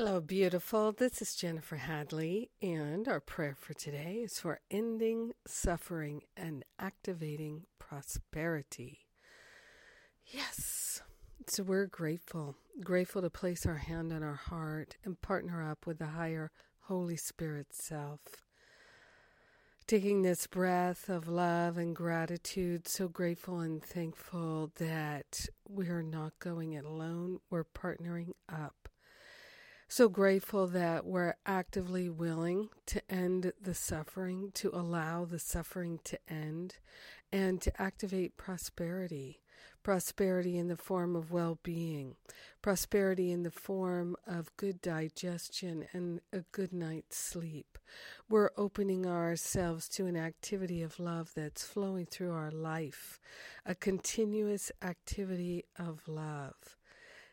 Hello, beautiful. This is Jennifer Hadley, and our prayer for today is for ending suffering and activating prosperity. Yes, so we're grateful, grateful to place our hand on our heart and partner up with the higher Holy Spirit self. Taking this breath of love and gratitude, so grateful and thankful that we're not going it alone, we're partnering up so grateful that we're actively willing to end the suffering, to allow the suffering to end, and to activate prosperity. Prosperity in the form of well being, prosperity in the form of good digestion and a good night's sleep. We're opening ourselves to an activity of love that's flowing through our life, a continuous activity of love.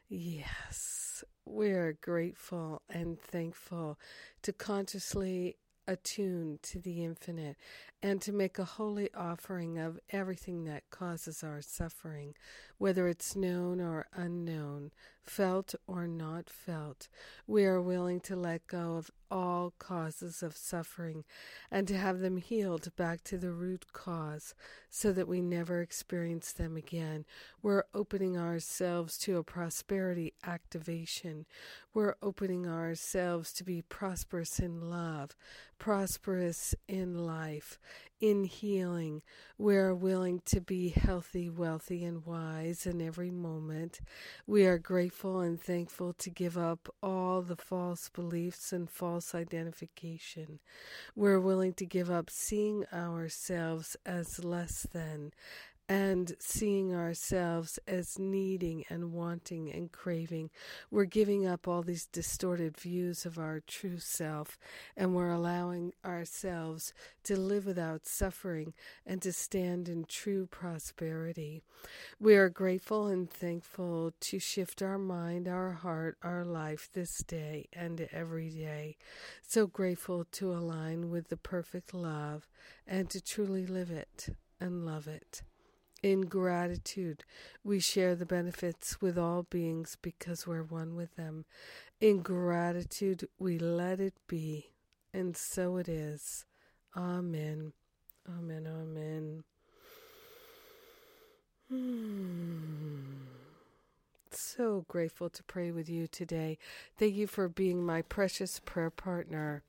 Yes, we're grateful and thankful to consciously attune to the infinite and to make a holy offering of everything that causes our suffering, whether it's known or unknown, felt or not felt. We are willing to let go of all causes of suffering and to have them healed back to the root cause so that we never experience them again. We're opening ourselves to a prosperity activation. We're opening ourselves to be prosperous in love, prosperous in life, in healing. We're willing to be healthy, wealthy, and wise in every moment. We are grateful and thankful to give up all the false beliefs and false identification. We're willing to give up seeing ourselves as less than and seeing ourselves as needing and wanting and craving. We're giving up all these distorted views of our true self and we're allowing ourselves to live without suffering and to stand in true prosperity. We are grateful and thankful to shift our mind, our heart, our life this day and every day. So grateful to align with the perfect love and to truly live it and love it. In gratitude, we share the benefits with all beings because we're one with them. In gratitude, we let it be, and so it is. Amen. Amen. Amen. Hmm. So grateful to pray with you today. Thank you for being my precious prayer partner.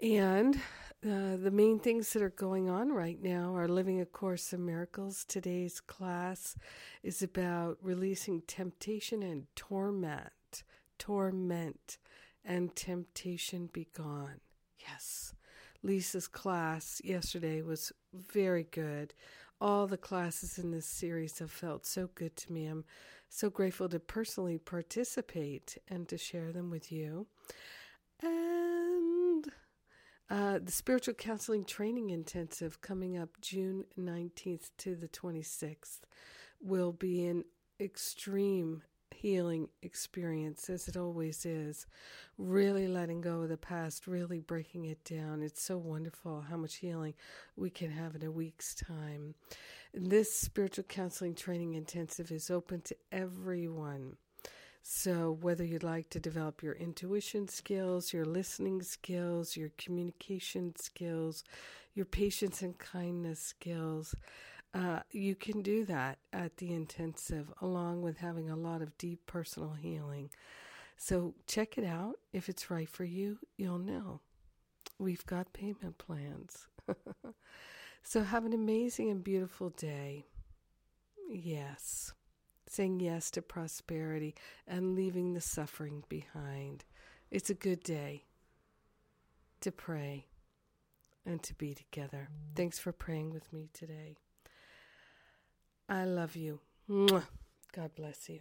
And uh, the main things that are going on right now are Living a Course in Miracles. Today's class is about releasing temptation and torment. Torment and temptation be gone. Yes. Lisa's class yesterday was very good. All the classes in this series have felt so good to me. I'm so grateful to personally participate and to share them with you. And uh, the Spiritual Counseling Training Intensive coming up June 19th to the 26th will be an extreme healing experience, as it always is. Really letting go of the past, really breaking it down. It's so wonderful how much healing we can have in a week's time. This spiritual counseling training intensive is open to everyone. So, whether you'd like to develop your intuition skills, your listening skills, your communication skills, your patience and kindness skills, uh, you can do that at the intensive, along with having a lot of deep personal healing. So, check it out. If it's right for you, you'll know. We've got payment plans. so, have an amazing and beautiful day. Yes saying yes to prosperity and leaving the suffering behind. It's a good day to pray and to be together. Thanks for praying with me today. I love you. God bless you.